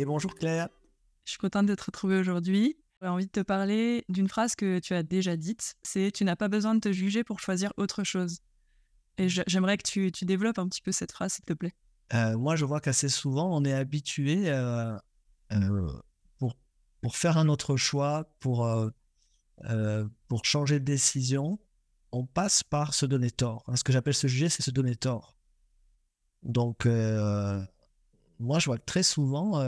Et bonjour Claire. Je suis contente de te retrouver aujourd'hui. J'ai envie de te parler d'une phrase que tu as déjà dite, c'est tu n'as pas besoin de te juger pour choisir autre chose. Et j'aimerais que tu, tu, développes un petit peu cette phrase, s'il te plaît. Euh, moi, je vois qu'assez souvent, on est habitué euh, euh, pour, pour faire un autre choix, pour, pour changer de décision, on passe par se donner tort. Ce que j'appelle se juger, c'est se donner tort. Donc, moi, je vois que très souvent,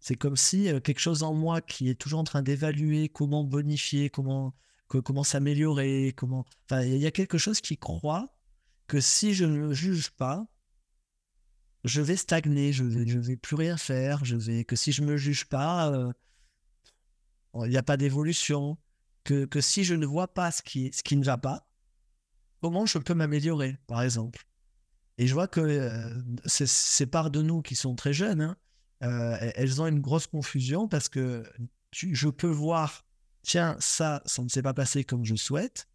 c'est comme si quelque chose en moi qui est toujours en train d'évaluer comment bonifier, comment, comment s'améliorer, comment. Enfin, il y a quelque chose qui croit que si je ne juge pas, je vais stagner, je vais, je vais plus rien faire, je vais que si je me juge pas, il n'y a pas d'évolution, que, que si je ne vois pas ce qui, ce qui ne va pas, comment je peux m'améliorer, par exemple. Et je vois que euh, ces parts de nous qui sont très jeunes, hein, euh, elles ont une grosse confusion parce que je peux voir, tiens, ça, ça ne s'est pas passé comme je souhaite.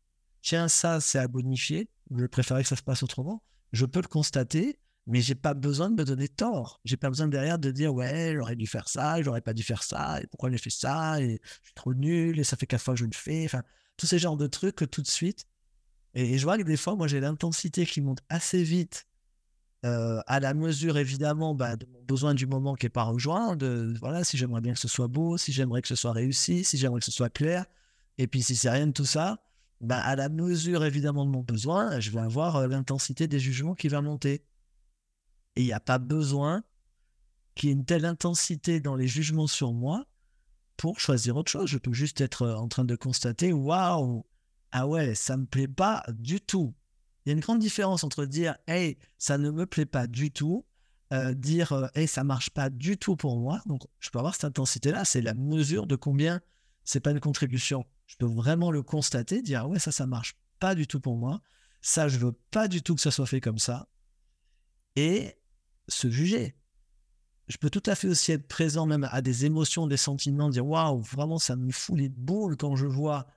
Tiens, ça, c'est à bonifier. Je préférerais que ça se passe autrement. Je peux le constater, mais j'ai pas besoin de me donner tort. J'ai pas besoin derrière de dire ouais, j'aurais dû faire ça, j'aurais pas dû faire ça, et pourquoi j'ai fait ça, et je suis trop nul, et ça fait quatre fois que je le fais. Enfin, tous ces genres de trucs tout de suite. Et, je vois que des fois, moi, j'ai l'intensité qui monte assez vite, à la mesure évidemment bah, de mon besoin du moment qui n'est pas rejoint. Voilà, si j'aimerais bien que ce soit beau, si j'aimerais que ce soit réussi, si j'aimerais que ce soit clair. Et puis si c'est rien de tout ça, bah, à la mesure évidemment de mon besoin, je vais avoir l'intensité des jugements qui va monter. Et il n'y a pas besoin qu'il y ait une telle intensité dans les jugements sur moi pour choisir autre chose. Je peux juste être en train de constater, waouh, ah ouais, ça me plaît pas du tout. Il y a une grande différence entre dire, hey, ça ne me plaît pas du tout, euh, dire, euh, hey, ça marche pas du tout pour moi. Donc, je peux avoir cette intensité-là. C'est la mesure de combien c'est pas une contribution. Je peux vraiment le constater, dire, ouais, ça, ça marche pas du tout pour moi. Ça, je veux pas du tout que ça soit fait comme ça. Et se juger. Je peux tout à fait aussi être présent même à des émotions, des sentiments, dire waouh, vraiment ça me fout les boules quand je vois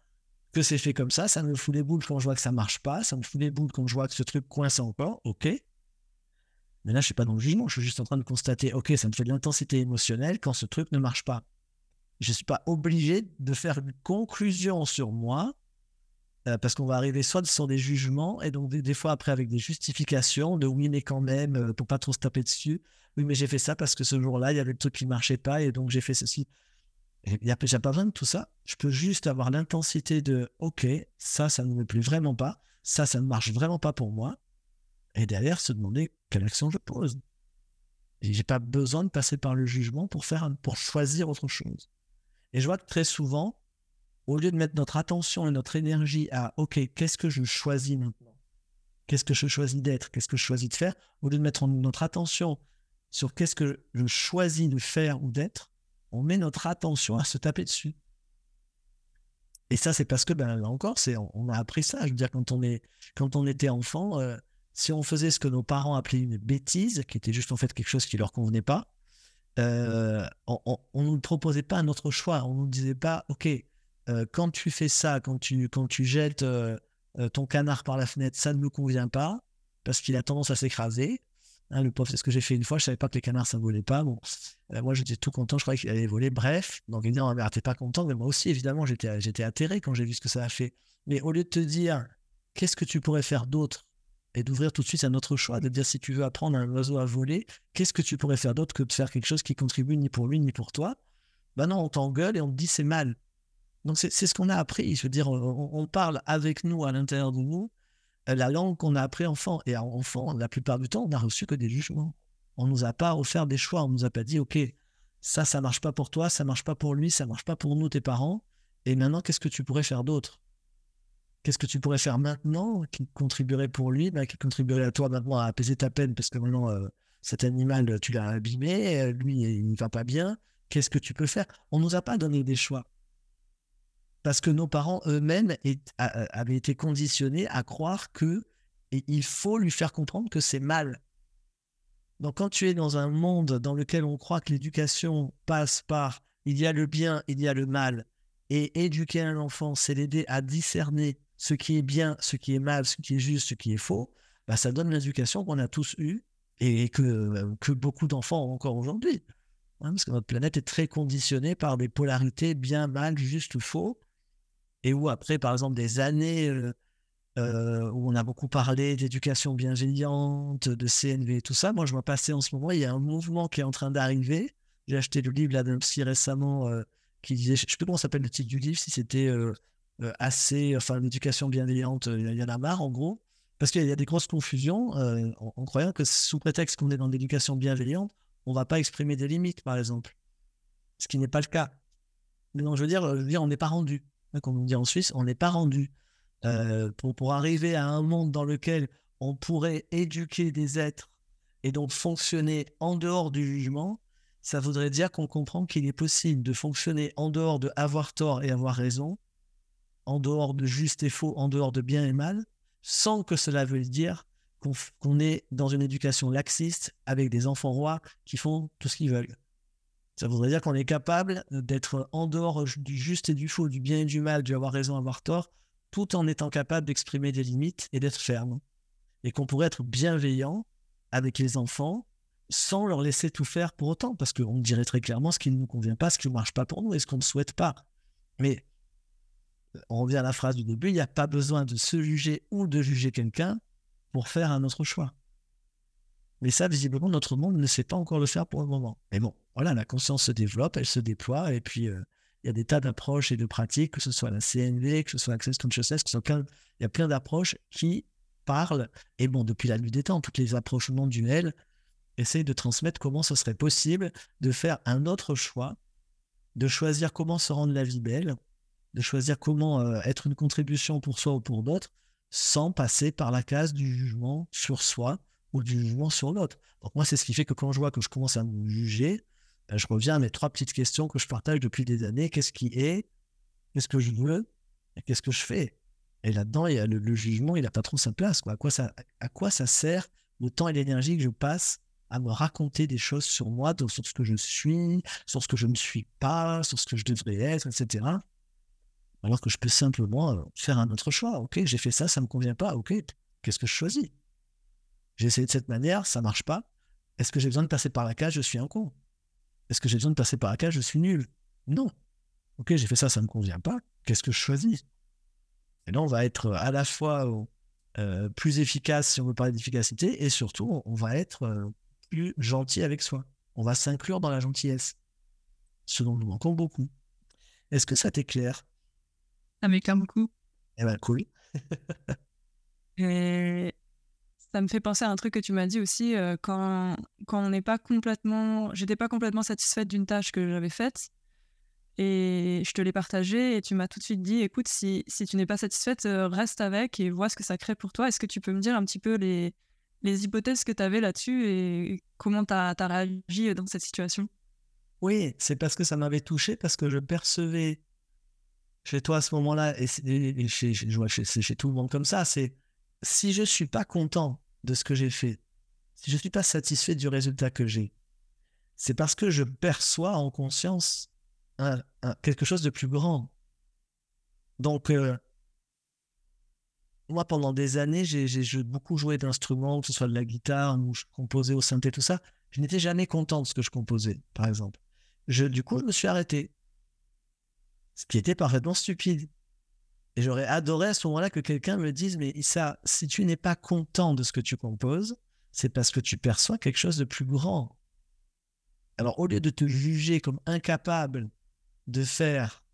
que c'est fait comme ça, ça me fout les boules quand je vois que ça marche pas, ça me fout les boules quand je vois que ce truc coince encore, ok. Mais là, je suis pas dans le jugement, je suis juste en train de constater, ok, ça me fait de l'intensité émotionnelle quand ce truc ne marche pas. Je suis pas obligé de faire une conclusion sur moi euh, parce qu'on va arriver soit sur des jugements, et donc des, fois après avec des justifications de oui, mais quand même, euh, pour pas trop se taper dessus. Oui, mais j'ai fait ça parce que ce jour-là, il y avait le truc qui marchait pas, et donc j'ai fait ceci. Il a, pas besoin de tout ça. Je peux juste avoir l'intensité de OK, ça, ça ne me plaît vraiment pas, ça, ça ne marche vraiment pas pour moi, et derrière se demander quelle action je pose. J'ai pas besoin de passer par le jugement pour faire, pour choisir autre chose. Et je vois que très souvent, au lieu de mettre notre attention et notre énergie à OK, qu'est-ce que je choisis maintenant? Qu'est-ce que je choisis d'être? Qu'est-ce que je choisis de faire? Au lieu de mettre notre attention sur qu'est-ce que je choisis de faire ou d'être, on met notre attention à se taper dessus. Et ça, c'est parce que, ben, là encore, c'est, on a appris ça. Je veux dire, quand on, est, quand on était enfant, euh, si on faisait ce que nos parents appelaient une bêtise, qui était juste en fait quelque chose qui leur convenait pas, euh, on ne nous proposait pas un autre choix. On ne nous disait pas, OK, euh, quand tu fais ça, quand tu, quand tu jettes ton canard par la fenêtre, ça ne me convient pas parce qu'il a tendance à s'écraser. Hein, le pauvre, c'est ce que j'ai fait une fois. Je savais pas que les canards ça volait pas. Bon, moi j'étais tout content. Je croyais qu'il allait voler. Bref, donc il dit non, mais t'es pas content. Mais moi aussi, évidemment, j'étais, atterré quand j'ai vu ce que ça a fait. Mais au lieu de te dire qu'est-ce que tu pourrais faire d'autre et d'ouvrir tout de suite un autre choix, de dire si tu veux apprendre un oiseau à voler, qu'est-ce que tu pourrais faire d'autre que de faire quelque chose qui contribue ni pour lui ni pour toi? Ben non, on t'engueule et on te dit c'est mal. Donc c'est ce qu'on a appris. Je veux dire, on, parle avec nous à l'intérieur de nous euh, la langue qu'on a appris enfant. Et enfant, la plupart du temps, on n'a reçu que des jugements. On nous a pas offert des choix. On nous a pas dit, ok, ça, ça marche pas pour toi, ça marche pas pour lui, ça marche pas pour nous, tes parents. Et maintenant, qu'est-ce que tu pourrais faire d'autre? Qu'est-ce que tu pourrais faire maintenant qui contribuerait pour lui, bah, qui contribuerait à toi maintenant à apaiser ta peine? Parce que maintenant euh, cet animal tu l'as abîmé, euh, lui il va pas bien. Qu'est-ce que tu peux faire? On nous a pas donné des choix parce que nos parents eux-mêmes avaient été conditionnés à croire que il faut lui faire comprendre que c'est mal. Donc quand tu es dans un monde dans lequel on croit que l'éducation passe par il y a le bien, il y a le mal, et éduquer un enfant, c'est l'aider à discerner ce qui est bien, ce qui est mal, ce qui est juste, ce qui est faux, bah, ça donne l'éducation qu'on a tous eue et que, que beaucoup d'enfants ont encore aujourd'hui. hein, parce que notre planète est très conditionnée par des polarités bien, mal, juste faux, et où après, par exemple, des années euh, euh, où on a beaucoup parlé d'éducation bienveillante, de CNV, tout ça, moi je vois passer en ce moment, il y a un mouvement qui est en train d'arriver. J'ai acheté le livre d'un psy récemment euh, qui disait, je ne sais plus comment s'appelle le titre du livre, si c'était assez, enfin l'éducation bienveillante, il y en a marre en gros. Parce qu'il y a des grosses confusions en, croyant que sous prétexte qu'on est dans l'éducation bienveillante, on ne va pas exprimer des limites, par exemple. Ce qui n'est pas le cas. Mais non, je veux dire, je veux dire on n'est pas rendu. Hein, comme on dit en Suisse, on n'est pas rendu. Euh, pour, pour arriver à un monde dans lequel on pourrait éduquer des êtres et donc fonctionner en dehors du jugement, ça voudrait dire qu'on comprend qu'il est possible de fonctionner en dehors de avoir tort et avoir raison, en dehors de juste et faux, en dehors de bien et mal, sans que cela veuille dire qu'on est dans une éducation laxiste avec des enfants rois qui font tout ce qu'ils veulent. Ça voudrait dire qu'on est capable d'être en dehors du juste et du faux, du bien et du mal, du avoir raison, avoir tort, tout en étant capable d'exprimer des limites et d'être ferme. Et qu'on pourrait être bienveillant avec les enfants sans leur laisser tout faire pour autant, parce qu'on dirait très clairement ce qui ne nous convient pas, ce qui ne marche pas pour nous et ce qu'on ne souhaite pas. Mais on revient à la phrase du début, il n'y a pas besoin de se juger ou de juger quelqu'un pour faire un autre choix. Mais ça, visiblement, notre monde ne sait pas encore le faire pour le moment. Mais bon, voilà, la conscience se développe, elle se déploie, et puis euh, il y a des tas d'approches et de pratiques, que ce soit la CNV, que ce soit Access Consciousness, il y a plein d'approches qui parlent, et bon, depuis la nuit des temps, toutes les approches duel essayent de transmettre comment ce serait possible de faire un autre choix, de choisir comment se rendre la vie belle, de choisir comment euh, être une contribution pour soi ou pour d'autres, sans passer par la case du jugement sur soi ou du jugement sur l'autre. Donc moi, c'est ce qui fait que quand je vois que je commence à me juger, ben, je reviens à mes trois petites questions que je partage depuis des années. Qu'est-ce qui est? Qu'est-ce que je veux? Et qu'est-ce que je fais? Et là-dedans, il y a le, jugement, il n'a pas trop sa place. À, quoi ça, sert le temps et l'énergie que je passe à me raconter des choses sur moi, sur ce que je suis, sur ce que je ne suis pas, sur ce que je devrais être, etc alors que je peux simplement euh, faire un autre choix. Ok, j'ai fait ça, ça ne me convient pas. Ok, qu'est-ce que je choisis? J'ai essayé de cette manière, ça ne marche pas. Est-ce que j'ai besoin de passer par la cage Je suis un con. Est-ce que j'ai besoin de passer par la cage? Je suis nul. Non. Ok, j'ai fait ça, ça ne me convient pas. Qu'est-ce que je choisis? Et là, on va être à la fois euh, plus efficace si on veut parler d'efficacité, et surtout, on va être euh, plus gentil avec soi. On va s'inclure dans la gentillesse, ce dont nous manquons beaucoup. Est-ce que ça t'est clair ça m'éclaire beaucoup. Eh ben, cool. Et ça me fait penser à un truc que tu m'as dit aussi euh, quand, quand on n'est pas complètement. J'étais pas complètement satisfaite d'une tâche que j'avais faite. Et je te l'ai partagé et tu m'as tout de suite dit écoute, si, si tu n'es pas satisfaite, euh, reste avec et vois ce que ça crée pour toi. Est-ce que tu peux me dire un petit peu les, les hypothèses que tu avais là-dessus et comment tu as, réagi dans cette situation? Oui, c'est parce que ça m'avait touché, parce que je percevais chez toi à ce moment-là, et, chez, chez, tout le monde comme ça, c'est si je ne suis pas content de ce que j'ai fait, si je ne suis pas satisfait du résultat que j'ai, c'est parce que je perçois en conscience quelque chose de plus grand. Donc, euh, moi, pendant des années, j'ai beaucoup joué d'instruments, que ce soit de la guitare ou je composais au synthé, tout ça. Je n'étais jamais content de ce que je composais, par exemple. Je, du coup, je me suis arrêté ce qui était parfaitement stupide. Et j'aurais adoré à ce moment-là que quelqu'un me dise, mais Issa, si tu n'es pas content de ce que tu composes, c'est parce que tu perçois quelque chose de plus grand. Alors au lieu de te juger comme incapable de faire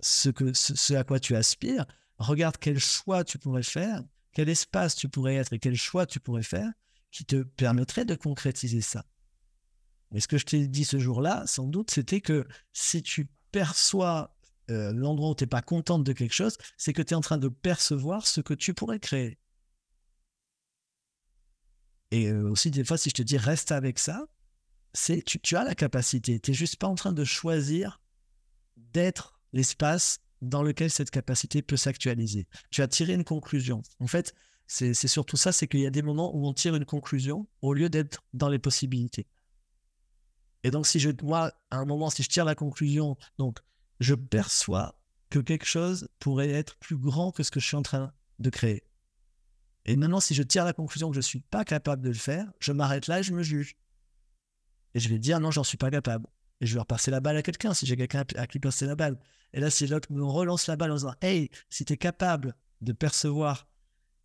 ce, à quoi tu aspires, regarde quel choix tu pourrais faire, quel espace tu pourrais être et quel choix tu pourrais faire qui te permettrait de concrétiser ça. Mais ce que je t'ai dit ce jour-là, sans doute, c'était que si tu perçois euh, l'endroit où tu n'es pas contente de quelque chose, c'est que tu es en train de percevoir ce que tu pourrais créer. Et euh, aussi, des fois, si je te dis reste avec ça, c'est tu, tu as la capacité. Tu n'es juste pas en train de choisir d'être l'espace dans lequel cette capacité peut s'actualiser. Tu as tiré une conclusion. En fait, c'est surtout ça, c'est qu'il y a des moments où on tire une conclusion au lieu d'être dans les possibilités. Et donc, si je, moi, à un moment, si je tire la conclusion, donc je perçois que quelque chose pourrait être plus grand que ce que je suis en train de créer. Et maintenant, si je tire la conclusion que je ne suis pas capable de le faire, je m'arrête là et je me juge. Et je vais dire non, j'en suis pas capable. et je vais repasser la balle à quelqu'un si j'ai quelqu'un à qui passer la balle. Et là, si l'autre me relance la balle en disant Hey, si tu es capable de percevoir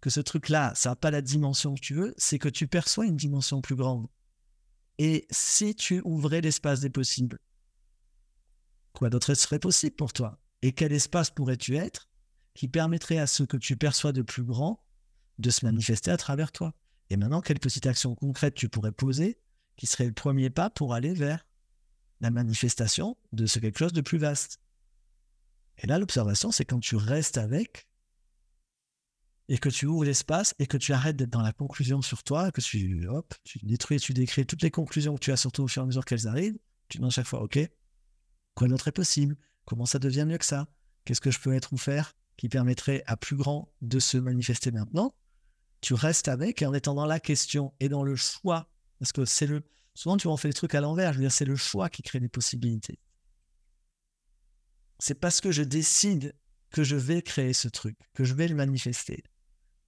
que ce truc-là, ça n'a pas la dimension que tu veux, c'est que tu perçois une dimension plus grande. Et si tu ouvrais l'espace des possibles, quoi d'autre serait possible pour toi? Et quel espace pourrais-tu être qui permettrait à ce que tu perçois de plus grand de se manifester à travers toi? Et maintenant, quelle petite action concrète tu pourrais poser qui serait le premier pas pour aller vers la manifestation de ce quelque chose de plus vaste? Et là, l'observation, c'est quand tu restes avec et que tu ouvres l'espace et que tu arrêtes d'être dans la conclusion sur toi, que tu, hop, tu détruis, tu décris toutes les conclusions que tu as, surtout au fur et à mesure qu'elles arrivent. Tu demandes chaque fois, OK, quoi d'autre est possible? Comment ça devient mieux que ça? Qu'est-ce que je peux être ou faire qui permettrait à plus grand de se manifester maintenant? Tu restes avec en étant dans la question et dans le choix, parce que c'est le. Souvent, tu en fais les trucs à l'envers. Je veux dire, c'est le choix qui crée les possibilités. C'est parce que je décide que je vais créer ce truc, que je vais le manifester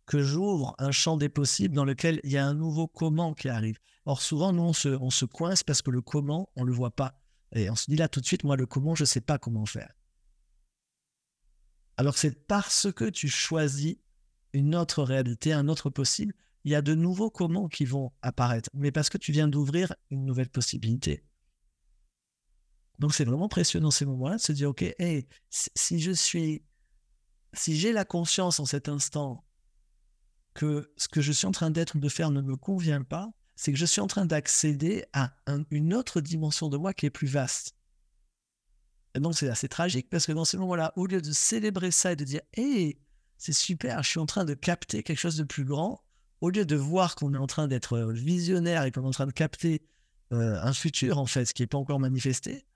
que j'ouvre un champ des possibles dans lequel il y a un nouveau comment qui arrive. Or, souvent, nous, on se, coince parce que le comment, on ne le voit pas. Et on se dit là tout de suite, moi, le comment, je ne sais pas comment faire. Alors, c'est parce que tu choisis une autre réalité, un autre possible, il y a de nouveaux comment qui vont apparaître, mais parce que tu viens d'ouvrir une nouvelle possibilité. Donc, c'est vraiment précieux dans ces moments-là de se dire, OK, hey, si je suis, si j'ai la conscience en cet instant que ce que je suis en train d'être ou de faire ne me convient pas, c'est que je suis en train d'accéder à une autre dimension de moi qui est plus vaste. Et donc c'est assez tragique parce que dans ces moments-là, au lieu de célébrer ça et de dire Hé, c'est super, je suis en train de capter quelque chose de plus grand, au lieu de voir qu'on est en train d'être euh, visionnaire et qu'on est en train de capter euh, un futur en fait, ce qui n'est pas encore manifesté,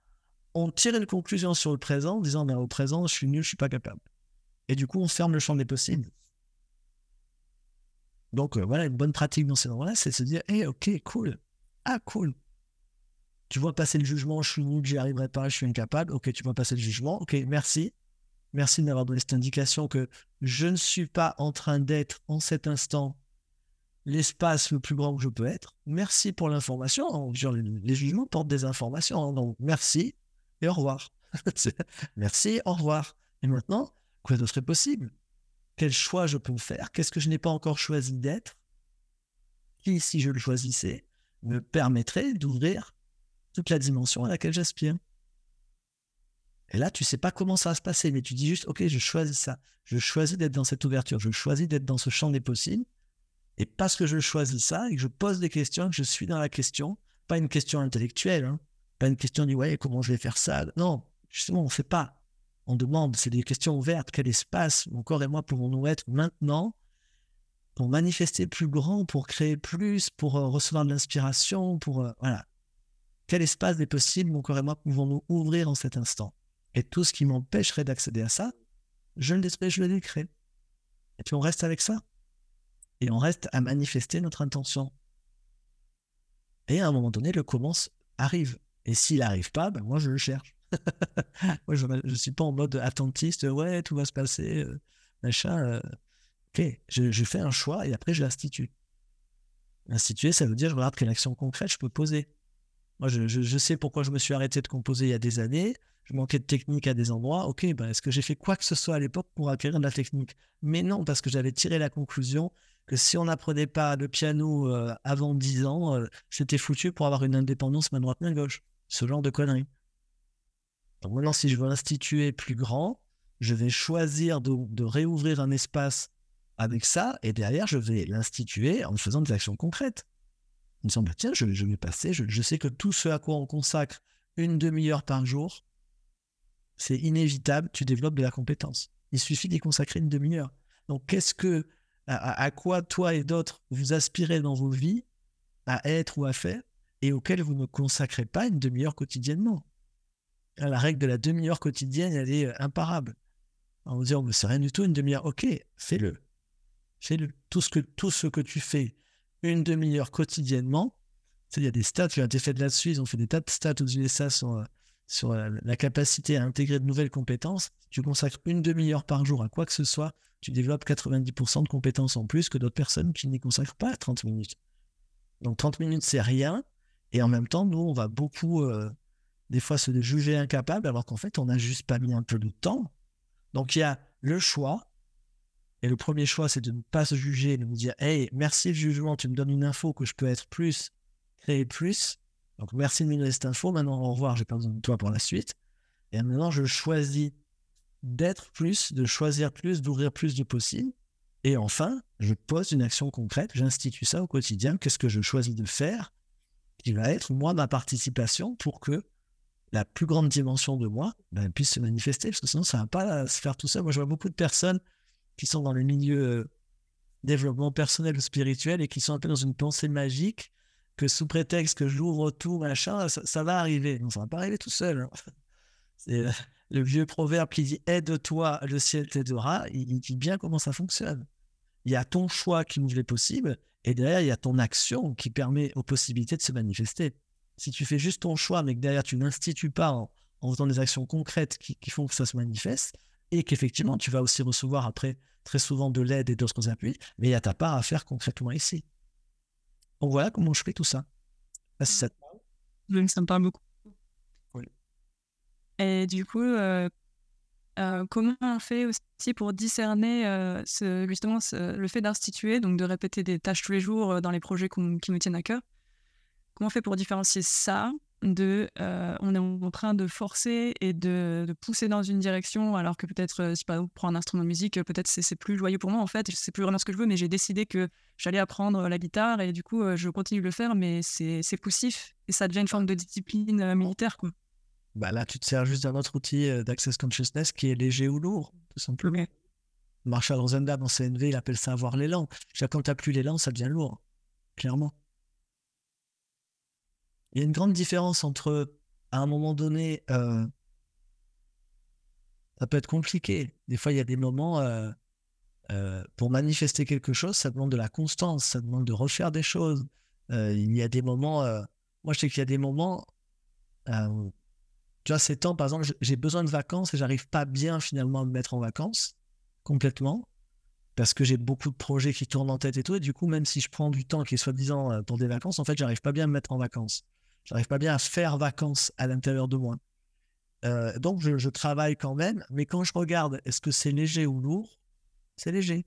on tire une conclusion sur le présent en disant mais au présent, je suis nul, je suis pas capable. Et du coup, on ferme le champ des possibles. Donc euh, voilà, une bonne pratique dans ces moments-là, c'est de se dire, hey, ok, cool. Ah, cool. Tu vois passer le jugement, je suis nul, j'y arriverai pas, je suis incapable. Ok, tu vois passer le jugement. Ok, merci. Merci de m'avoir donné cette indication que je ne suis pas en train d'être en cet instant l'espace le plus grand que je peux être. Merci pour l'information. Les jugements portent des informations. Hein, donc, merci et au revoir. merci, au revoir. Et maintenant, quoi d'autre est possible? Quel choix je peux faire, qu'est-ce que je n'ai pas encore choisi d'être, qui, si je le choisissais, me permettrait d'ouvrir toute la dimension à laquelle j'aspire. Et là, tu sais pas comment ça va se passer, mais tu dis juste, OK, je choisis ça. Je choisis d'être dans cette ouverture. Je choisis d'être dans ce champ des possibles. Et parce que je choisis ça et que je pose des questions, que je suis dans la question, pas une question intellectuelle, hein, pas une question du ouais, comment je vais faire ça? Non, justement, on ne fait pas on demande, c'est des questions ouvertes, quel espace mon corps et moi pouvons-nous être maintenant pour manifester plus grand, pour créer plus, pour euh, recevoir de l'inspiration, pour... Euh, voilà. Quel espace est possible, mon corps et moi pouvons-nous ouvrir en cet instant? Et tout ce qui m'empêcherait d'accéder à ça, je le détruis, je le. Et puis on reste avec ça. Et on reste à manifester notre intention. Et à un moment donné, le commence arrive. Et s'il n'arrive pas, ben moi je le cherche. Moi, je ne suis pas en mode attentiste, ouais, tout va se passer, euh, machin. Euh. ok, je, fais un choix et après, je l'institue. Instituer, ça veut dire, je regarde quelle action concrète je peux poser. Moi, je, sais pourquoi je me suis arrêté de composer il y a des années. Je manquais de technique à des endroits. Ok, ben, est-ce que j'ai fait quoi que ce soit à l'époque pour acquérir de la technique? Mais non, parce que j'avais tiré la conclusion que si on n'apprenait pas le piano euh, avant 10 ans, c'était foutu pour avoir une indépendance main droite, main gauche. Ce genre de conneries. Donc maintenant, si je veux instituer plus grand, je vais choisir de, réouvrir un espace avec ça, et derrière, je vais l'instituer en faisant des actions concrètes. Il me semble, tiens, je, vais passer, je, sais que tout ce à quoi on consacre une demi-heure par jour, c'est inévitable, tu développes de la compétence. Il suffit d'y consacrer une demi-heure. Donc, qu'est-ce que, à, à, quoi toi et d'autres vous aspirez dans vos vies à être ou à faire, et auquel vous ne consacrez pas une demi-heure quotidiennement? La règle de la demi-heure quotidienne, elle est euh, imparable. On va dire, c'est rien du tout, une demi-heure. Ok, fais-le. Fais-le. Tout ce, que, tout ce que tu fais une demi-heure quotidiennement, il y a des stats qui ont été faits là-dessus, ils ont fait des tas de stats aux USA sur, euh, sur euh, la capacité à intégrer de nouvelles compétences. Tu consacres une demi-heure par jour à quoi que ce soit, tu développes 90% de compétences en plus que d'autres personnes qui n'y consacrent pas 30 minutes. Donc 30 minutes, c'est rien. Et en même temps, nous, on va beaucoup des fois se juger incapable, alors qu'en fait, on n'a juste pas mis un peu de temps. Donc, il y a le choix. Et le premier choix, c'est de ne pas se juger, de me dire Hey, merci le jugement, tu me donnes une info que je peux être plus, créer plus. Donc, merci de me donner cette info. Maintenant, au revoir, j'ai pas besoin de toi pour la suite. Et maintenant, je choisis d'être plus, de choisir plus, d'ouvrir plus de possible. Et enfin, je pose une action concrète, j'institue ça au quotidien. Qu'est-ce que je choisis de faire qui va être, moi, ma participation pour que la plus grande dimension de moi ben, puisse se manifester, parce que sinon, ça ne va pas se faire tout seul. Moi, je vois beaucoup de personnes qui sont dans le milieu euh, développement personnel ou spirituel et qui sont un peu dans une pensée magique que sous prétexte que j'ouvre tout, machin, ça, va arriver. Non, ça ne va pas arriver tout seul. Hein. C'est euh, le vieux proverbe qui dit aide-toi, le ciel t'aidera. Il, dit bien comment ça fonctionne. Il y a ton choix qui ouvre les possibles et derrière, il y a ton action qui permet aux possibilités de se manifester. Si tu fais juste ton choix, mais que derrière, tu n'institues pas en, faisant des actions concrètes qui, font que ça se manifeste, et qu'effectivement, tu vas aussi recevoir après très souvent de l'aide et d'autres appuis, mais il y a ta part à faire concrètement ici. Donc voilà comment je fais tout ça. ça me parle beaucoup. Et du coup, euh, euh, comment on fait aussi pour discerner euh, ce, justement le fait d'instituer, donc de répéter des tâches tous les jours dans les projets qui me tiennent à cœur? Comment on fait pour différencier ça de on est en train de forcer et de, pousser dans une direction alors que peut-être si pas prendre un instrument de musique peut-être c'est plus joyeux pour moi en fait je sais plus vraiment ce que je veux mais j'ai décidé que j'allais apprendre la guitare et du coup je continue de le faire mais c'est poussif et ça devient une forme de discipline militaire quoi bah là, tu te sers juste d'un autre outil euh, d'Access Consciousness qui est léger ou lourd, tout simplement. Marshall Rosenberg dans CNV, il appelle ça avoir l'élan. Quand tu n'as plus l'élan, ça devient lourd, clairement. Il y a une grande différence entre, à un moment donné, euh, ça peut être compliqué. Des fois, il y a des moments, euh, pour manifester quelque chose, ça demande de la constance, ça demande de refaire des choses. il y a des moments, moi je sais qu'il y a des moments tu vois, ces temps, par exemple, j'ai besoin de vacances et j'arrive pas bien finalement à me mettre en vacances complètement parce que j'ai beaucoup de projets qui tournent en tête et tout. Et du coup, même si je prends du temps qui est soi-disant euh, pour des vacances, en fait, j'arrive pas bien à me mettre en vacances. J'arrive pas bien à faire vacances à l'intérieur de moi. Euh, donc, je, travaille quand même. Mais quand je regarde, est-ce que c'est léger ou lourd? C'est léger.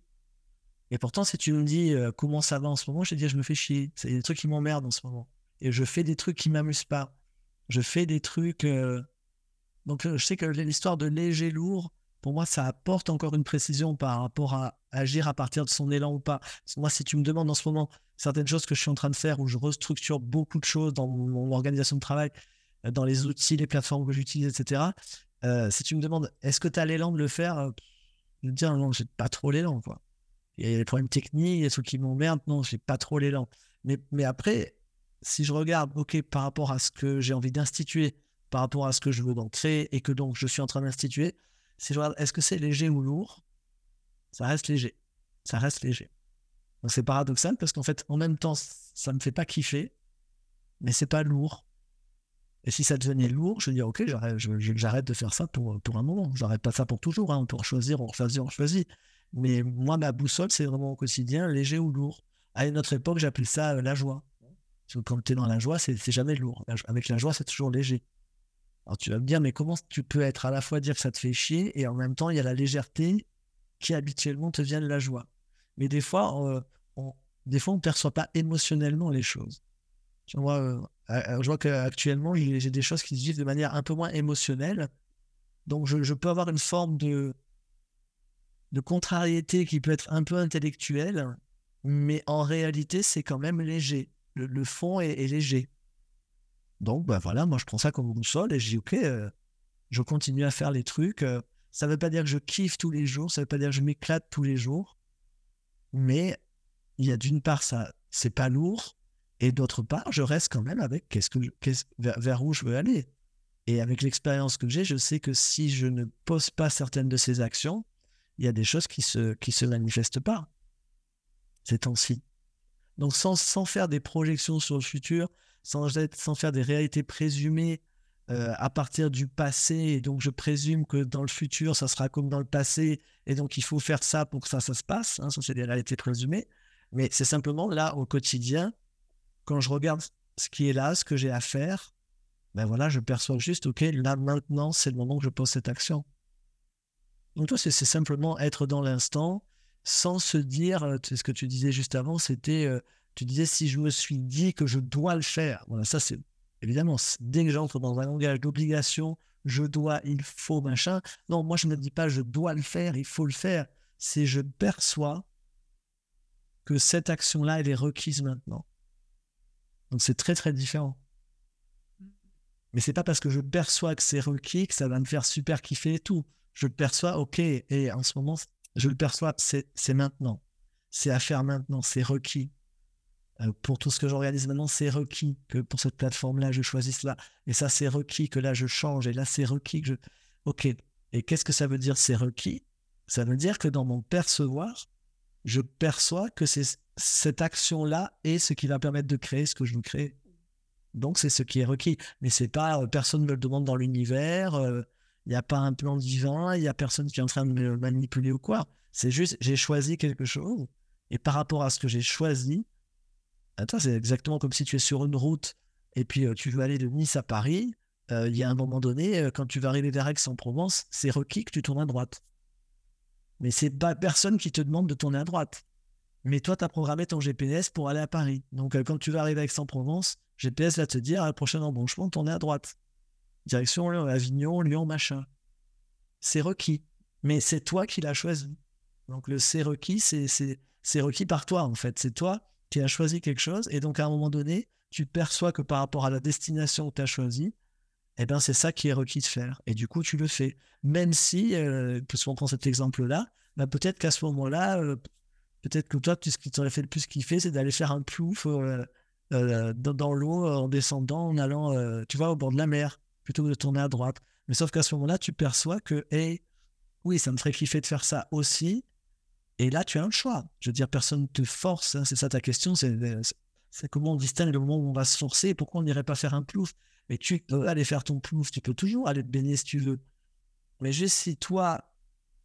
Et pourtant, si tu me dis euh, comment ça va en ce moment, je te dis, je me fais chier. C'est des trucs qui m'emmerdent en ce moment. Et je fais des trucs qui m'amusent pas je fais des trucs. Euh, donc, je sais que l'histoire de léger lourd, pour moi, ça apporte encore une précision par rapport à agir à partir de son élan ou pas. moi, si tu me demandes en ce moment certaines choses que je suis en train de faire, où je restructure beaucoup de choses dans mon, organisation de travail, euh, dans les outils, les plateformes que j'utilise, etc. si tu me demandes, est-ce que tu as l'élan de le faire Je vais te dire, non, j'ai pas trop l'élan. Il y a des problèmes techniques, il y a des trucs qui m'emmerdent, non, j'ai pas trop l'élan. Mais, mais après, si je regarde, OK, par rapport à ce que j'ai envie d'instituer, par rapport à ce que je veux donc créer et que donc je suis en train d'instituer, si je regarde, est-ce que c'est léger ou lourd? Ça reste léger. Ça reste léger. C'est paradoxal parce qu'en fait, en même temps, ça me fait pas kiffer, mais c'est pas lourd. Et si ça devenait lourd, je dis OK, j'arrête de faire ça pour, pour un moment. J'arrête pas ça pour toujours. Hein. On peut choisir, on choisit, on choisit. Mais moi, ma boussole, c'est vraiment au quotidien, léger ou lourd. À une autre époque, j'appelle ça euh, la joie. Quand tu es dans la joie, c'est jamais lourd. Avec la joie, c'est toujours léger. Alors tu vas me dire, mais comment tu peux être à la fois dire que ça te fait chier et en même temps, il y a la légèreté qui habituellement te vient de la joie. Mais des fois, euh, on, on ne perçoit pas émotionnellement les choses. Tu vois, euh, euh, je vois qu'actuellement, j'ai des choses qui se vivent de manière un peu moins émotionnelle. Donc, je, peux avoir une forme de, de contrariété qui peut être un peu intellectuelle, mais en réalité, c'est quand même léger le, fond est, léger. Donc, ben voilà, moi je prends ça comme une sol et je dis, ok, euh, je continue à faire les trucs. Euh, ça ne veut pas dire que je kiffe tous les jours, ça ne veut pas dire que je m'éclate tous les jours, mais il y a d'une part, ça, c'est pas lourd, et d'autre part, je reste quand même avec qu'est-ce que vers, où je veux aller. Et avec l'expérience que j'ai, je sais que si je ne pose pas certaines de ces actions, il y a des choses qui se, se manifestent pas ces temps-ci. Donc sans, faire des projections sur le futur, sans, faire des réalités présumées euh, à partir du passé, et donc je présume que dans le futur, ça sera comme dans le passé, et donc il faut faire ça pour que ça, ça se passe, hein, ça c'est des réalités présumées, mais c'est simplement là au quotidien, quand je regarde ce qui est là, ce que j'ai à faire, ben voilà, je perçois juste, ok, là maintenant, c'est le moment que je pose cette action. Donc toi, c'est simplement être dans l'instant sans se dire, euh, ce que tu disais juste avant, c'était, euh, tu disais, si je me suis dit que je dois le faire, voilà, ça c'est évidemment, dès que j'entre dans un langage d'obligation, je dois, il faut, machin. Non, moi je ne dis pas je dois le faire, il faut le faire. C'est je perçois que cette action-là, elle est requise maintenant. Donc c'est très très différent. Mais c'est pas parce que je perçois que c'est requis que ça va me faire super kiffer et tout. Je le perçois, ok, et en ce moment, je le perçois, c'est maintenant. C'est à faire maintenant, c'est requis. Euh, pour tout ce que j'organise maintenant, c'est requis que pour cette plateforme-là, je choisisse cela. Et ça, c'est requis que là, je change. Et là, c'est requis que je. Ok. Et qu'est-ce que ça veut dire, c'est requis? Ça veut dire que dans mon percevoir, je perçois que c'est cette action-là est ce qui va permettre de créer ce que je veux créer. Donc, c'est ce qui est requis. Mais c'est pas, euh, personne ne me le demande dans l'univers, il euh, n'y a pas un plan divin, il n'y a personne qui est en train de me manipuler ou quoi. C'est juste, j'ai choisi quelque chose, et par rapport à ce que j'ai choisi, c'est exactement comme si tu es sur une route, et puis tu veux aller de Nice à Paris, il y a un moment donné, quand tu vas arriver vers Aix-en-Provence, c'est requis que tu tournes à droite. Mais c'est pas personne qui te demande de tourner à droite. Mais toi, tu as programmé ton GPS pour aller à Paris. Donc, quand tu vas arriver à Aix-en-Provence, GPS va te dire à la prochaine embranchement, tournez à droite. Direction Avignon, Lyon, machin. C'est requis. Mais c'est toi qui l'as choisi. Donc le c'est requis, c'est requis par toi en fait. C'est toi qui as choisi quelque chose. Et donc à un moment donné, tu perçois que par rapport à la destination que tu as choisie, eh ben, c'est ça qui est requis de faire. Et du coup, tu le fais. Même si, euh, si on prend cet exemple-là, bah, peut-être qu'à ce moment-là, euh, peut-être que toi, ce qui t'aurait fait le plus kiffer, c'est d'aller faire un plouf euh, euh, dans, l'eau en descendant, en allant, tu vois, au bord de la mer, plutôt que de tourner à droite. Mais sauf qu'à ce moment-là, tu perçois que, hey, oui, ça me ferait kiffer de faire ça aussi. Et là, tu as un choix. Je veux dire, personne ne te force. Hein, c'est ça ta question. C'est, c'est comment on distingue le moment où on va se forcer et pourquoi on n'irait pas faire un plouf? Mais tu peux aller faire ton plouf, tu peux toujours aller te baigner si tu veux. Mais juste si toi,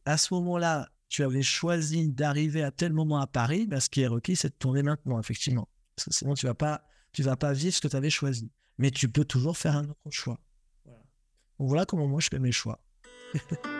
à ce moment-là, tu avais choisi d'arriver à tel moment à Paris, ben, ce qui est requis, c'est de tourner maintenant, effectivement. Parce que sinon, tu vas pas, tu vas pas vivre ce que tu avais choisi. Mais tu peux toujours faire un autre choix. Voilà. Voilà comment moi je fais mes choix.